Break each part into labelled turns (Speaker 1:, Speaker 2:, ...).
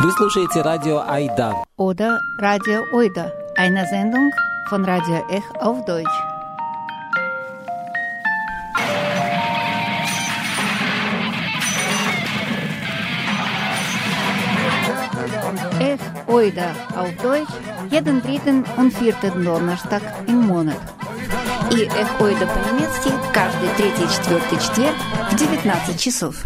Speaker 1: Вы слушаете радио Айда.
Speaker 2: Oder Radio Oida, eine Sendung von Radio Ech auf Deutsch. Ech Oida auf Deutsch jeden dritten und vierten Donnerstag im Monat. И Эх Ойда по-немецки каждый третий четвертый четверг в 19 часов.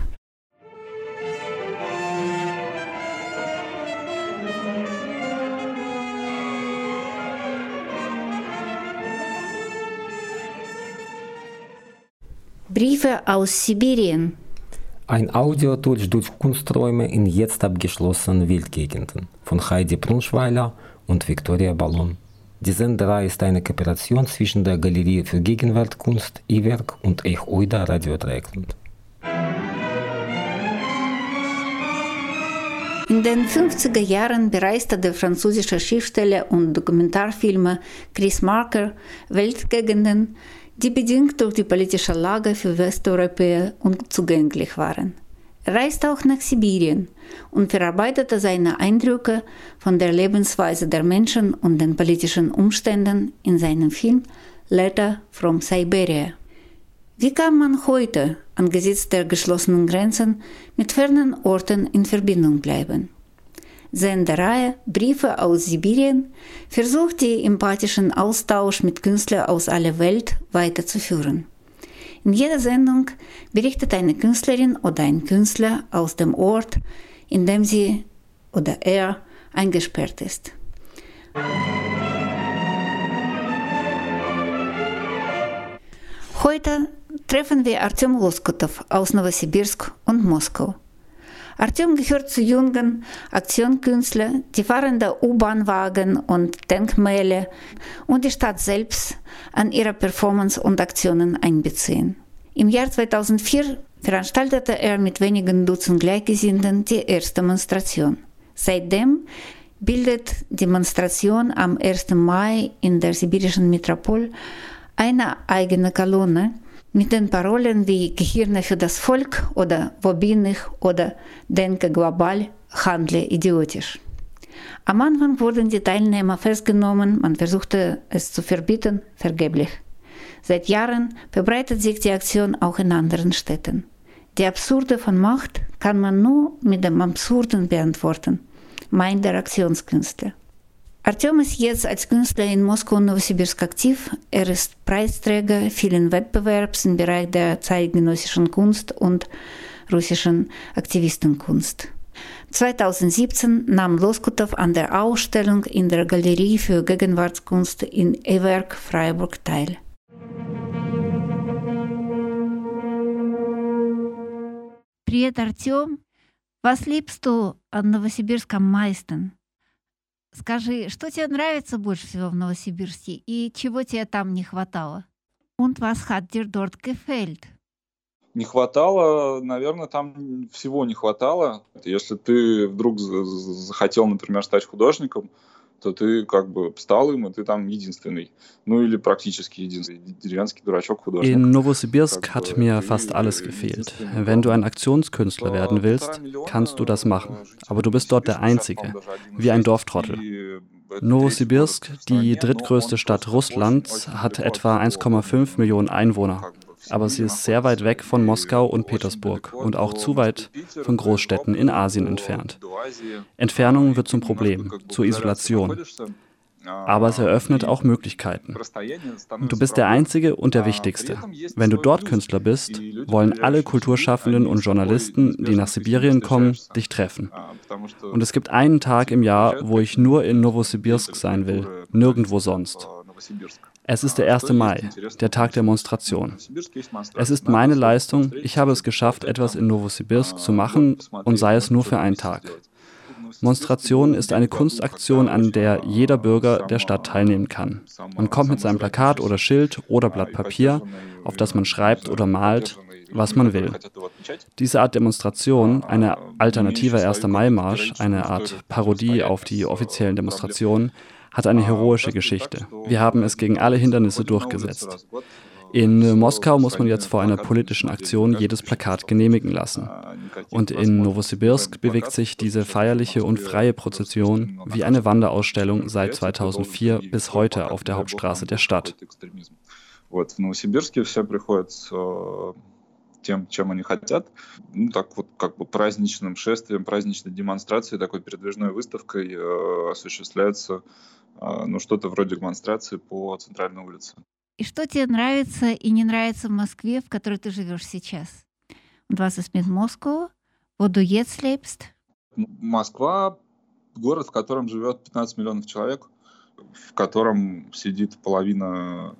Speaker 2: Briefe aus Sibirien.
Speaker 1: Ein Audiotour durch Kunsträume in jetzt abgeschlossenen Wildgegenden von Heidi Brunschweiler und Viktoria Ballon. Die Senderei ist eine Kooperation zwischen der Galerie für Gegenwartkunst E-Werk und Ech-Oida Radio Dreieckland.
Speaker 2: In den 50er Jahren bereiste der französische Schriftsteller und Dokumentarfilmer Chris Marker Weltgegenden, die bedingt durch die politische Lage für Westeuropäer unzugänglich waren. Er reiste auch nach Sibirien und verarbeitete seine Eindrücke von der Lebensweise der Menschen und den politischen Umständen in seinem Film Letter from Siberia. Wie kann man heute angesichts der geschlossenen Grenzen mit fernen Orten in Verbindung bleiben? Sendereihe Briefe aus Sibirien versucht die empathischen Austausch mit Künstlern aus aller Welt weiterzuführen. In jeder Sendung berichtet eine Künstlerin oder ein Künstler aus dem Ort, in dem sie oder er eingesperrt ist. Heute treffen wir Artyom Loskotov aus Novosibirsk und Moskau. Artyom gehört zu jungen Aktionskünstlern, die fahrende U-Bahnwagen und Denkmäler und die Stadt selbst an ihre Performance und Aktionen einbeziehen. Im Jahr 2004 veranstaltete er mit wenigen Dutzend Gleichgesinnten die erste Demonstration. Seitdem bildet Demonstration am 1. Mai in der sibirischen Metropol eine eigene Kolonne mit den Parolen wie Gehirne für das Volk oder Wo bin ich oder Denke global, handle idiotisch. Am Anfang wurden die Teilnehmer festgenommen, man versuchte es zu verbieten, vergeblich. Seit Jahren verbreitet sich die Aktion auch in anderen Städten. Die Absurde von Macht kann man nur mit dem Absurden beantworten, meint der Aktionskünstler. Artyom ist jetzt als Künstler in Moskau und Novosibirsk aktiv. Er ist Preisträger vielen Wettbewerbs im Bereich der zeitgenössischen Kunst und russischen Aktivistenkunst. 2017 nahm Loskutov an der Ausstellung in der Galerie für Gegenwartskunst in E-Werk Freiburg teil. Привет, Артем. Was liebst du an Novosibirsk am meisten? Скажи, что тебе нравится больше всего в Новосибирске и чего тебе там не хватало? Und was hat dir dort gefällt?
Speaker 3: Не хватало, наверное, там всего не хватало. Если ты вдруг захотел, например, стать художником, то ты как бы стал им, и ты там единственный. Ну или практически единственный. Деревенский дурачок художник.
Speaker 4: In Novosibirsk hat mir fast alles gefehlt. Wenn du ein Aktionskünstler werden willst, kannst du das machen. Aber du bist dort der Einzige, wie ein Dorftrottel. Novosibirsk, die drittgrößte Stadt Russlands, hat etwa 1,5 Millionen Einwohner aber sie ist sehr weit weg von Moskau und Petersburg und auch zu weit von Großstädten in Asien entfernt. Entfernung wird zum Problem, zur Isolation. Aber es eröffnet auch Möglichkeiten. Du bist der Einzige und der Wichtigste. Wenn du dort Künstler bist, wollen alle Kulturschaffenden und Journalisten, die nach Sibirien kommen, dich treffen. Und es gibt einen Tag im Jahr, wo ich nur in Novosibirsk sein will, nirgendwo sonst. Es ist der 1. Mai, der Tag der Demonstration. Es ist meine Leistung, ich habe es geschafft, etwas in Novosibirsk zu machen und sei es nur für einen Tag. Monstration ist eine Kunstaktion, an der jeder Bürger der Stadt teilnehmen kann. Man kommt mit seinem Plakat oder Schild oder Blatt Papier, auf das man schreibt oder malt, was man will. Diese Art Demonstration, eine alternative 1. Mai-Marsch, eine Art Parodie auf die offiziellen Demonstrationen, hat eine heroische Geschichte. Wir haben es gegen alle Hindernisse durchgesetzt. In Moskau muss man jetzt vor einer politischen Aktion jedes Plakat genehmigen lassen. Und in Novosibirsk bewegt sich diese feierliche und freie Prozession wie eine Wanderausstellung seit 2004 bis heute auf der Hauptstraße der Stadt.
Speaker 3: Вот, в Новосибирске все приходят с э, Тем, чем они хотят. Ну, так вот, как бы праздничным шествием, праздничной демонстрацией, такой передвижной выставкой э, осуществляется э, ну, что-то вроде демонстрации по центральной улице.
Speaker 2: И что тебе нравится и не нравится в Москве, в которой ты живешь сейчас? Und was ist mit Moskau, wo du jetzt lebst?
Speaker 3: Москва — город, в котором живет 15 миллионов человек в котором сидит половина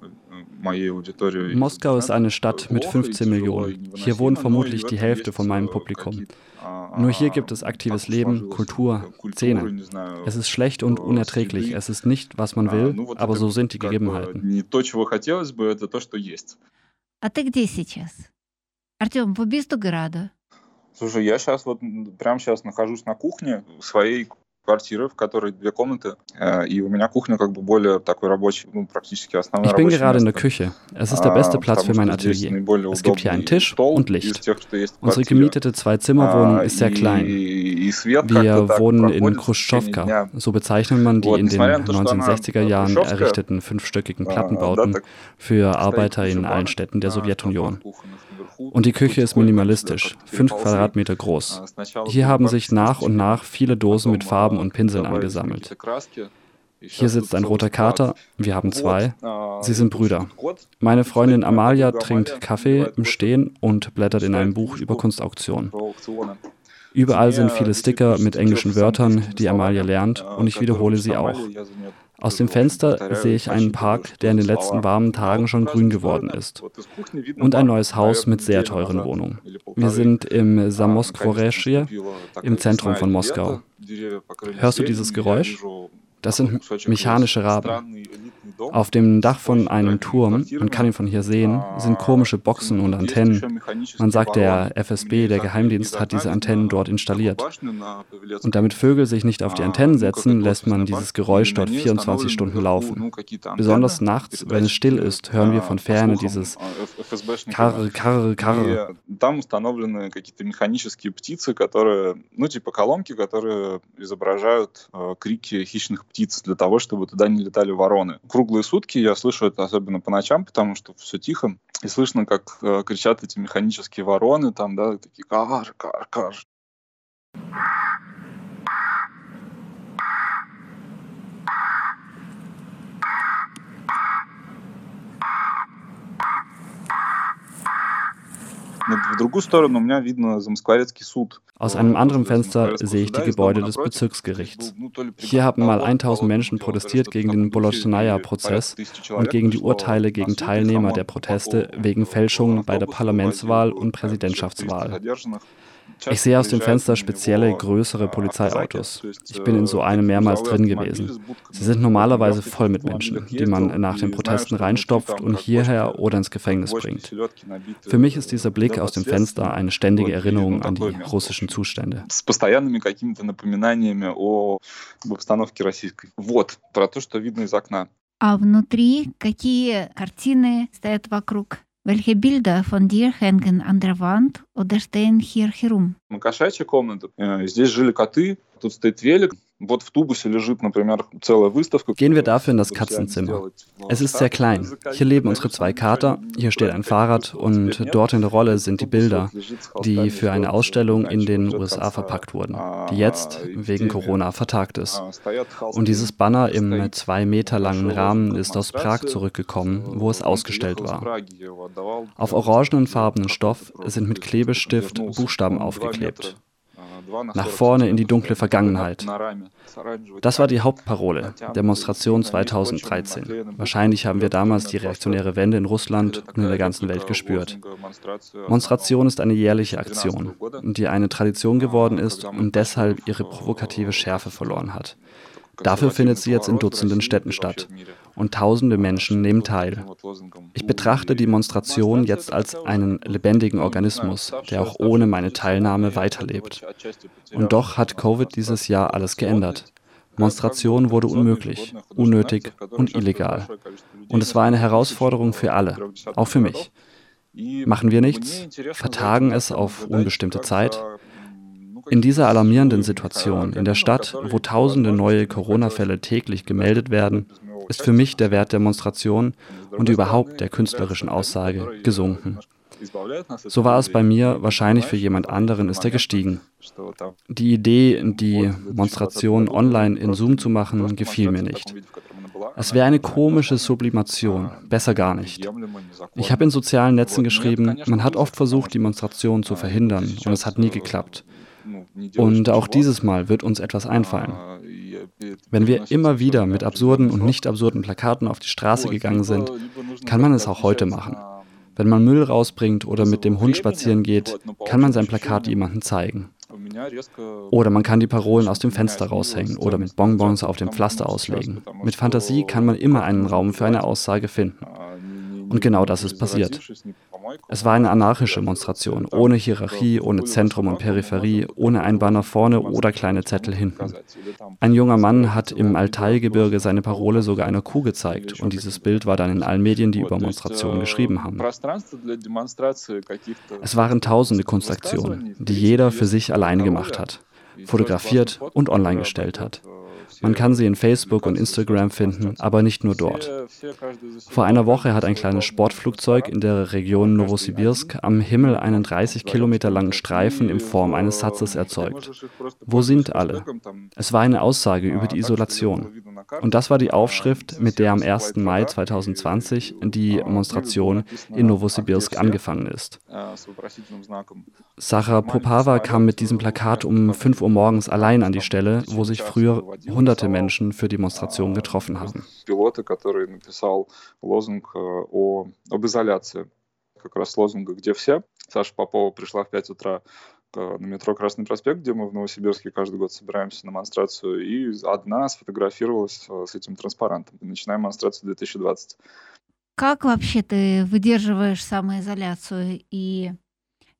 Speaker 3: моей аудитории.
Speaker 4: Moskau ist eine Stadt mit 15 Millionen. Hier wohnt vermutlich die Hälfte von meinem Publikum. Nur hier gibt es aktives Leben, Kultur, Szene. Es ist schlecht und unerträglich. Es ist nicht, was man will, aber so sind die Gegebenheiten.
Speaker 2: А ты где сейчас? Артем, в убийству Града?
Speaker 3: Слушай, я сейчас вот прямо сейчас нахожусь на кухне своей квартиры, в которой две комнаты, äh, и у меня кухня как бы более такой рабочий, ну, практически основная
Speaker 4: Ich bin gerade in der Küche. Es ist der beste Platz für mein Atelier. Es gibt hier einen Tisch und Licht. Unsere gemietete Zwei-Zimmer-Wohnung ist sehr klein. Wir wohnen in Khrushchevka. So bezeichnet man die in den 1960er Jahren errichteten fünfstöckigen Plattenbauten für Arbeiter in allen Städten der Sowjetunion. Und die Küche ist minimalistisch, fünf Quadratmeter groß. Hier haben sich nach und nach viele Dosen mit Farben und Pinseln angesammelt. Hier sitzt ein roter Kater, wir haben zwei. Sie sind Brüder. Meine Freundin Amalia trinkt Kaffee im Stehen und blättert in einem Buch über Kunstauktionen. Überall sind viele Sticker mit englischen Wörtern, die Amalia lernt, und ich wiederhole sie auch. Aus dem Fenster sehe ich einen Park, der in den letzten warmen Tagen schon grün geworden ist. Und ein neues Haus mit sehr teuren Wohnungen. Wir sind im Samoskvoreschje, im Zentrum von Moskau. Hörst du dieses Geräusch? Das sind mechanische Raben. Auf dem Dach von einem Turm, man kann ihn von hier sehen, sind komische Boxen und Antennen. Man sagt, der FSB, der Geheimdienst, hat diese Antennen dort installiert. Und damit Vögel sich nicht auf die Antennen setzen, lässt man dieses Geräusch dort 24 Stunden laufen. Besonders nachts, wenn es still ist, hören wir von ferne dieses Karre, Karre, Karre.
Speaker 3: Там установлены какие-то механические птицы, которые, ну, типа колонки, которые изображают э, крики хищных птиц для того, чтобы туда не летали вороны. Круглые сутки я слышу это особенно по ночам, потому что все тихо, и слышно, как э, кричат эти механические вороны, там, да, такие кар, кар, кар.
Speaker 4: Aus einem anderen Fenster sehe ich die Gebäude des Bezirksgerichts. Hier haben mal 1000 Menschen protestiert gegen den Bolotnaya-Prozess und gegen die Urteile gegen Teilnehmer der Proteste wegen Fälschungen bei der Parlamentswahl und Präsidentschaftswahl. Ich sehe aus dem Fenster spezielle, größere Polizeiautos. Ich bin in so einem mehrmals drin gewesen. Sie sind normalerweise voll mit Menschen, die man nach den Protesten reinstopft und hierher oder ins Gefängnis bringt. Für mich ist dieser Blick aus dem Fenster eine ständige Erinnerung an die russischen Zustände.
Speaker 2: А внутри какие картины стоят вокруг? Welche Bilder von dir hängen an der Wand oder stehen hier herum?
Speaker 3: Кошачья комната. Здесь жили коты. Тут стоит велик.
Speaker 4: Gehen wir dafür in das Katzenzimmer. Es ist sehr klein. Hier leben unsere zwei Kater, hier steht ein Fahrrad und dort in der Rolle sind die Bilder, die für eine Ausstellung in den USA verpackt wurden, die jetzt wegen Corona vertagt ist. Und dieses Banner im zwei Meter langen Rahmen ist aus Prag zurückgekommen, wo es ausgestellt war. Auf orangenfarbenen Stoff sind mit Klebestift Buchstaben aufgeklebt nach vorne in die dunkle Vergangenheit. Das war die Hauptparole der Demonstration 2013. Wahrscheinlich haben wir damals die reaktionäre Wende in Russland und in der ganzen Welt gespürt. Monstration ist eine jährliche Aktion, die eine Tradition geworden ist und deshalb ihre provokative Schärfe verloren hat. Dafür findet sie jetzt in Dutzenden Städten statt und tausende Menschen nehmen teil. Ich betrachte die Demonstration jetzt als einen lebendigen Organismus, der auch ohne meine Teilnahme weiterlebt. Und doch hat Covid dieses Jahr alles geändert. Monstration wurde unmöglich, unnötig und illegal. Und es war eine Herausforderung für alle, auch für mich. Machen wir nichts, vertagen es auf unbestimmte Zeit. In dieser alarmierenden Situation, in der Stadt, wo tausende neue Corona-Fälle täglich gemeldet werden, ist für mich der Wert der Demonstration und überhaupt der künstlerischen Aussage gesunken. So war es bei mir, wahrscheinlich für jemand anderen ist er gestiegen. Die Idee, die Demonstration online in Zoom zu machen, gefiel mir nicht. Es wäre eine komische Sublimation, besser gar nicht. Ich habe in sozialen Netzen geschrieben, man hat oft versucht, Demonstrationen zu verhindern und es hat nie geklappt. Und auch dieses Mal wird uns etwas einfallen. Wenn wir immer wieder mit absurden und nicht absurden Plakaten auf die Straße gegangen sind, kann man es auch heute machen. Wenn man Müll rausbringt oder mit dem Hund spazieren geht, kann man sein Plakat jemandem zeigen. Oder man kann die Parolen aus dem Fenster raushängen oder mit Bonbons auf dem Pflaster auslegen. Mit Fantasie kann man immer einen Raum für eine Aussage finden. Und genau das ist passiert. Es war eine anarchische Demonstration, ohne Hierarchie, ohne Zentrum und Peripherie, ohne ein Banner vorne oder kleine Zettel hinten. Ein junger Mann hat im Altaigebirge seine Parole sogar einer Kuh gezeigt und dieses Bild war dann in allen Medien, die über Demonstrationen geschrieben haben. Es waren tausende Kunstaktionen, die jeder für sich alleine gemacht hat, fotografiert und online gestellt hat. Man kann sie in Facebook und Instagram finden, aber nicht nur dort. Vor einer Woche hat ein kleines Sportflugzeug in der Region Novosibirsk am Himmel einen 30 Kilometer langen Streifen in Form eines Satzes erzeugt. Wo sind alle? Es war eine Aussage über die Isolation. Und das war die Aufschrift, mit der am 1. Mai 2020 die Demonstration in Novosibirsk angefangen ist. Sarah Popava kam mit diesem Plakat um 5 Uhr morgens allein an die Stelle, wo sich früher 100 hunderte Menschen für Demonstrationen getroffen haben.
Speaker 3: как раз лозунга «Где все?». Саша Попова пришла в 5 утра на метро Красный проспект, где мы в Новосибирске каждый год собираемся на демонстрацию, и одна сфотографировалась с этим транспарантом. Начинаем демонстрацию 2020.
Speaker 2: Как вообще ты выдерживаешь самоизоляцию? И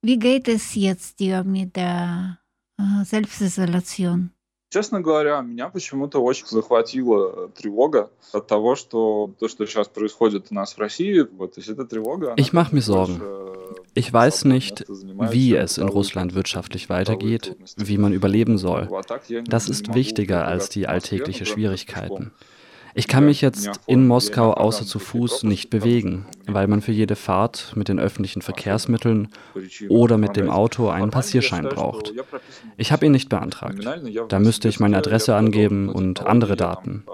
Speaker 2: wie geht es jetzt dir mit der Selbstisolation?
Speaker 3: Честно говоря, меня почему-то очень захватила тревога от того, что то, что сейчас происходит у нас в России, вот, то есть эта тревога...
Speaker 4: Ich mache mir Sorgen. Ich weiß nicht, wie es in Russland wirtschaftlich weitergeht, wie man überleben soll. Das ist wichtiger als die alltäglichen Schwierigkeiten. Ich kann mich jetzt in Moskau außer zu Fuß nicht bewegen, weil man für jede Fahrt mit den öffentlichen Verkehrsmitteln oder mit dem Auto einen Passierschein braucht. Ich habe ihn nicht beantragt. Da müsste ich meine Adresse angeben und andere Daten.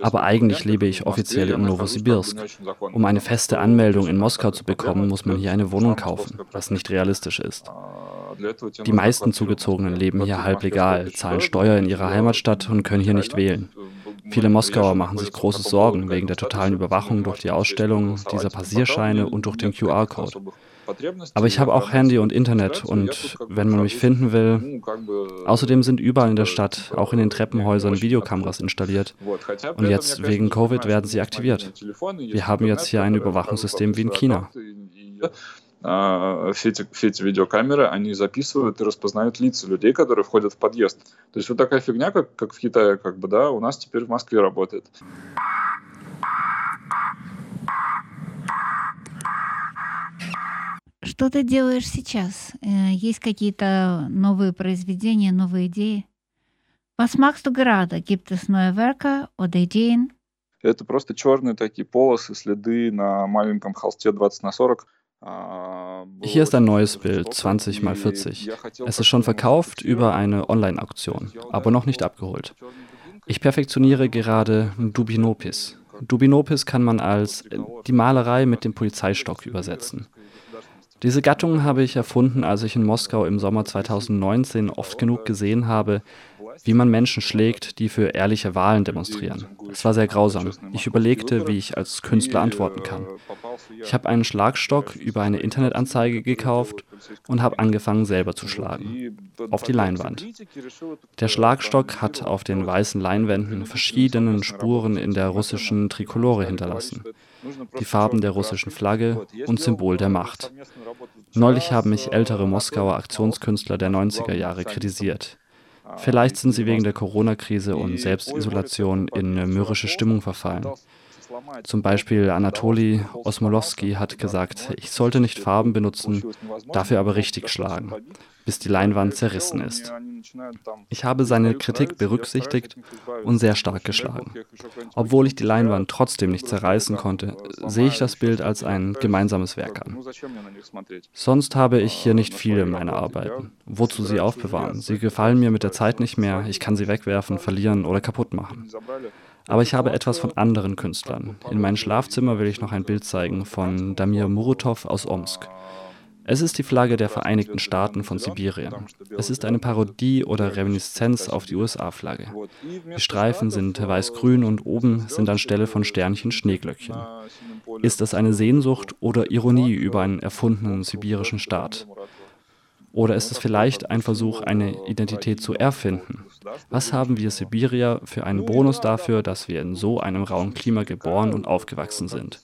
Speaker 4: Aber eigentlich lebe ich offiziell in Novosibirsk. Um eine feste Anmeldung in Moskau zu bekommen, muss man hier eine Wohnung kaufen, was nicht realistisch ist. Die meisten Zugezogenen leben hier halblegal, zahlen Steuer in ihrer Heimatstadt und können hier nicht wählen. Viele Moskauer machen sich große Sorgen wegen der totalen Überwachung durch die Ausstellung dieser Passierscheine und durch den QR-Code. Aber ich habe auch Handy und Internet und wenn man mich finden will, außerdem sind überall in der Stadt, auch in den Treppenhäusern, Videokameras installiert. Und jetzt wegen Covid werden sie aktiviert. Wir haben jetzt hier ein Überwachungssystem wie in China.
Speaker 3: Все эти, все эти видеокамеры, они записывают и распознают лица людей, которые входят в подъезд. То есть вот такая фигня, как, как в Китае, как бы, да, у нас теперь в Москве работает.
Speaker 2: Что ты делаешь сейчас? Есть какие-то новые произведения, новые идеи? Was machst du gerade? Gibt es neue Werke oder Ideen?
Speaker 3: Это просто черные такие полосы, следы на маленьком холсте 20 на 40.
Speaker 4: Hier ist ein neues Bild, 20 x 40. Es ist schon verkauft über eine Online-Auktion, aber noch nicht abgeholt. Ich perfektioniere gerade Dubinopis. Dubinopis kann man als äh, die Malerei mit dem Polizeistock übersetzen. Diese Gattung habe ich erfunden, als ich in Moskau im Sommer 2019 oft genug gesehen habe, wie man Menschen schlägt, die für ehrliche Wahlen demonstrieren. Es war sehr grausam. Ich überlegte, wie ich als Künstler antworten kann. Ich habe einen Schlagstock über eine Internetanzeige gekauft und habe angefangen, selber zu schlagen. Auf die Leinwand. Der Schlagstock hat auf den weißen Leinwänden verschiedene Spuren in der russischen Trikolore hinterlassen. Die Farben der russischen Flagge und Symbol der Macht. Neulich haben mich ältere Moskauer Aktionskünstler der 90er Jahre kritisiert. Vielleicht sind sie wegen der Corona-Krise und Selbstisolation in mürrische Stimmung verfallen. Zum Beispiel Anatoli Osmolowski hat gesagt, ich sollte nicht Farben benutzen, dafür aber richtig schlagen, bis die Leinwand zerrissen ist. Ich habe seine Kritik berücksichtigt und sehr stark geschlagen. Obwohl ich die Leinwand trotzdem nicht zerreißen konnte, sehe ich das Bild als ein gemeinsames Werk an. Sonst habe ich hier nicht viele meiner Arbeiten. Wozu sie aufbewahren? Sie gefallen mir mit der Zeit nicht mehr, ich kann sie wegwerfen, verlieren oder kaputt machen. Aber ich habe etwas von anderen Künstlern. In meinem Schlafzimmer will ich noch ein Bild zeigen von Damir Murutov aus Omsk. Es ist die Flagge der Vereinigten Staaten von Sibirien. Es ist eine Parodie oder Reminiszenz auf die USA-Flagge. Die Streifen sind weiß-grün und oben sind anstelle von Sternchen Schneeglöckchen. Ist das eine Sehnsucht oder Ironie über einen erfundenen sibirischen Staat? Oder ist es vielleicht ein Versuch, eine Identität zu erfinden? Was haben wir Sibirier für einen Bonus dafür, dass wir in so einem rauen Klima geboren und aufgewachsen sind?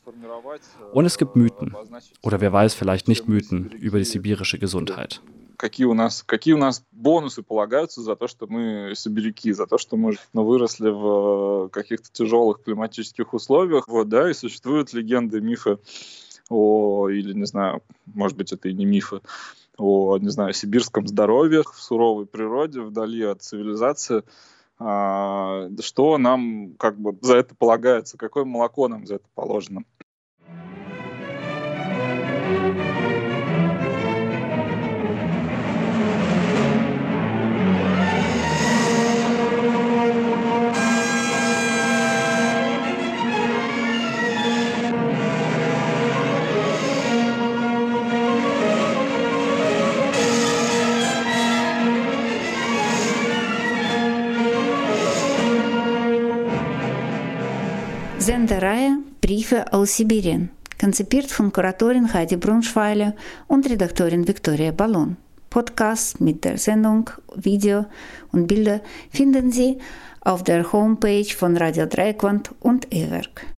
Speaker 4: Und es gibt Mythen, oder wer weiß, vielleicht nicht Mythen über die sibirische Gesundheit.
Speaker 3: какие у нас, какие у нас бонусы полагаются за то, что мы сибиряки, за то, что мы ну, выросли в каких-то тяжелых климатических условиях. Вот, да, и существуют легенды, мифы о, или, не знаю, может быть, это и не мифы, о, не знаю, сибирском здоровье в суровой природе, вдали от цивилизации. А, что нам как бы за это полагается, какое молоко нам за это положено.
Speaker 2: Sendereihe Briefe aus Sibirien, konzipiert von Kuratorin Heidi Brunschweiler und Redaktorin Viktoria Ballon. Podcast mit der Sendung, Video und Bilder finden Sie auf der Homepage von Radio Dreieckland und E-Werk.